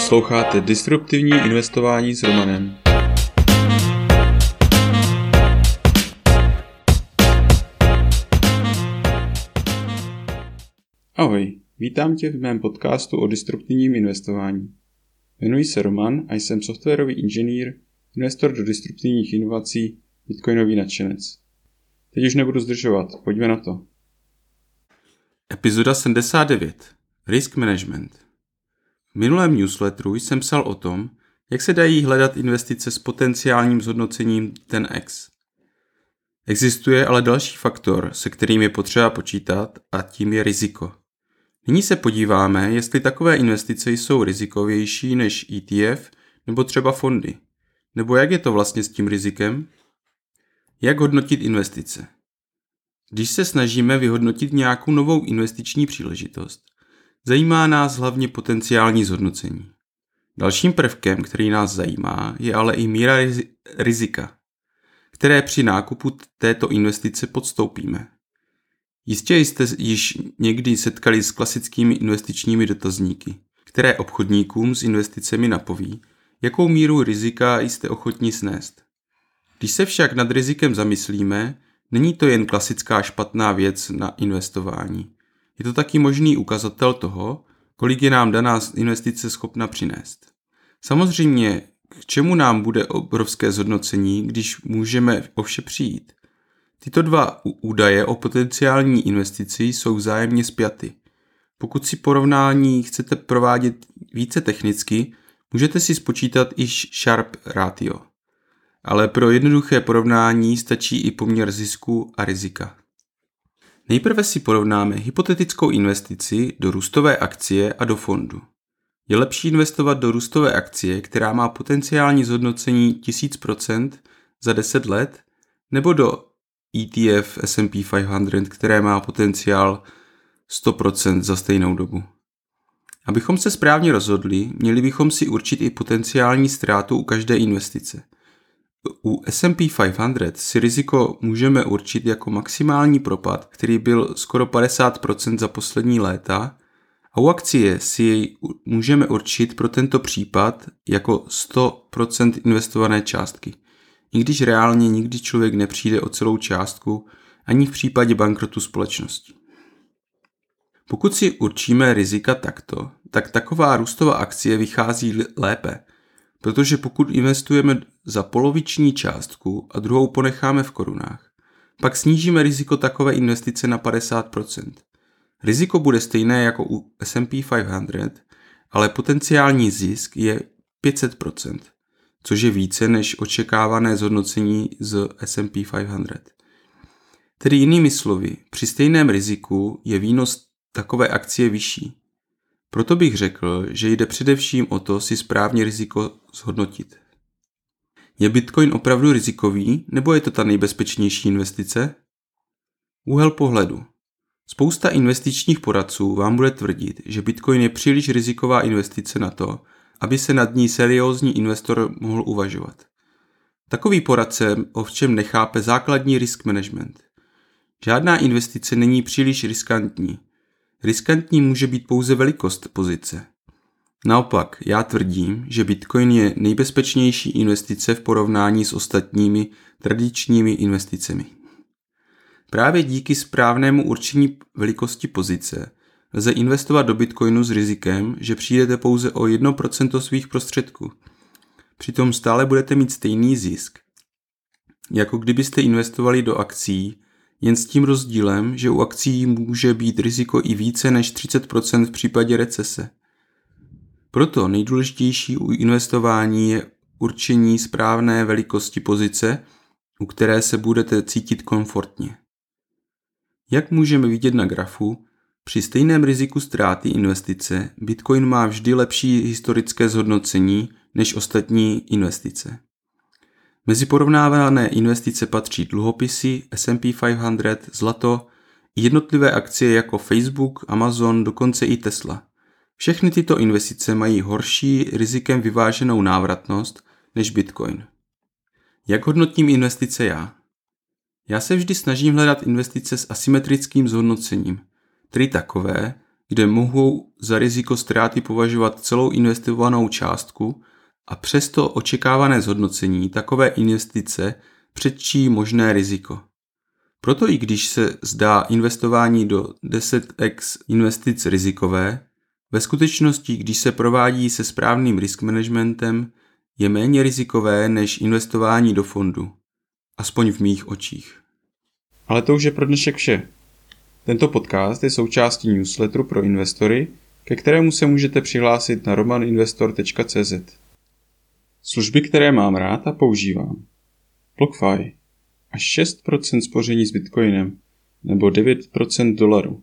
Posloucháte Disruptivní investování s Romanem. Ahoj, vítám tě v mém podcastu o disruptivním investování. Jmenuji se Roman a jsem softwarový inženýr, investor do disruptivních inovací, bitcoinový nadšenec. Teď už nebudu zdržovat, pojďme na to. Epizoda 79. Risk management. V minulém newsletteru jsem psal o tom, jak se dají hledat investice s potenciálním zhodnocením 10x. Existuje ale další faktor, se kterým je potřeba počítat a tím je riziko. Nyní se podíváme, jestli takové investice jsou rizikovější než ETF nebo třeba fondy. Nebo jak je to vlastně s tím rizikem? Jak hodnotit investice? Když se snažíme vyhodnotit nějakou novou investiční příležitost, zajímá nás hlavně potenciální zhodnocení. Dalším prvkem, který nás zajímá, je ale i míra rizika, které při nákupu této investice podstoupíme. Jistě jste již někdy setkali s klasickými investičními dotazníky, které obchodníkům s investicemi napoví, jakou míru rizika jste ochotni snést. Když se však nad rizikem zamyslíme, není to jen klasická špatná věc na investování. Je to taky možný ukazatel toho, kolik je nám daná investice schopna přinést. Samozřejmě, k čemu nám bude obrovské zhodnocení, když můžeme o vše přijít? Tyto dva údaje o potenciální investici jsou vzájemně spjaty. Pokud si porovnání chcete provádět více technicky, můžete si spočítat i Sharp ratio ale pro jednoduché porovnání stačí i poměr zisku a rizika. Nejprve si porovnáme hypotetickou investici do růstové akcie a do fondu. Je lepší investovat do růstové akcie, která má potenciální zhodnocení 1000% za 10 let, nebo do ETF S&P 500, které má potenciál 100% za stejnou dobu. Abychom se správně rozhodli, měli bychom si určit i potenciální ztrátu u každé investice – u S&P 500 si riziko můžeme určit jako maximální propad, který byl skoro 50% za poslední léta a u akcie si jej můžeme určit pro tento případ jako 100% investované částky. I když reálně nikdy člověk nepřijde o celou částku, ani v případě bankrotu společnosti. Pokud si určíme rizika takto, tak taková růstová akcie vychází lépe, protože pokud investujeme za poloviční částku a druhou ponecháme v korunách, pak snížíme riziko takové investice na 50%. Riziko bude stejné jako u S&P 500, ale potenciální zisk je 500%, což je více než očekávané zhodnocení z S&P 500. Tedy jinými slovy, při stejném riziku je výnos takové akcie vyšší. Proto bych řekl, že jde především o to si správně riziko zhodnotit. Je Bitcoin opravdu rizikový, nebo je to ta nejbezpečnější investice? Úhel pohledu. Spousta investičních poradců vám bude tvrdit, že Bitcoin je příliš riziková investice na to, aby se nad ní seriózní investor mohl uvažovat. Takový poradce ovšem nechápe základní risk management. Žádná investice není příliš riskantní. Riskantní může být pouze velikost pozice. Naopak, já tvrdím, že Bitcoin je nejbezpečnější investice v porovnání s ostatními tradičními investicemi. Právě díky správnému určení velikosti pozice lze investovat do Bitcoinu s rizikem, že přijdete pouze o 1% svých prostředků. Přitom stále budete mít stejný zisk, jako kdybyste investovali do akcí, jen s tím rozdílem, že u akcí může být riziko i více než 30% v případě recese. Proto nejdůležitější u investování je určení správné velikosti pozice, u které se budete cítit komfortně. Jak můžeme vidět na grafu, při stejném riziku ztráty investice Bitcoin má vždy lepší historické zhodnocení než ostatní investice. Mezi porovnávané investice patří dluhopisy, S&P 500, zlato, jednotlivé akcie jako Facebook, Amazon, dokonce i Tesla – všechny tyto investice mají horší rizikem vyváženou návratnost než Bitcoin. Jak hodnotím investice já? Já se vždy snažím hledat investice s asymetrickým zhodnocením, tedy takové, kde mohou za riziko ztráty považovat celou investovanou částku a přesto očekávané zhodnocení takové investice předčí možné riziko. Proto i když se zdá investování do 10x investic rizikové, ve skutečnosti, když se provádí se správným risk managementem, je méně rizikové než investování do fondu. Aspoň v mých očích. Ale to už je pro dnešek vše. Tento podcast je součástí newsletteru pro investory, ke kterému se můžete přihlásit na romaninvestor.cz. Služby, které mám rád a používám. BlockFi. Až 6% spoření s Bitcoinem nebo 9% dolaru.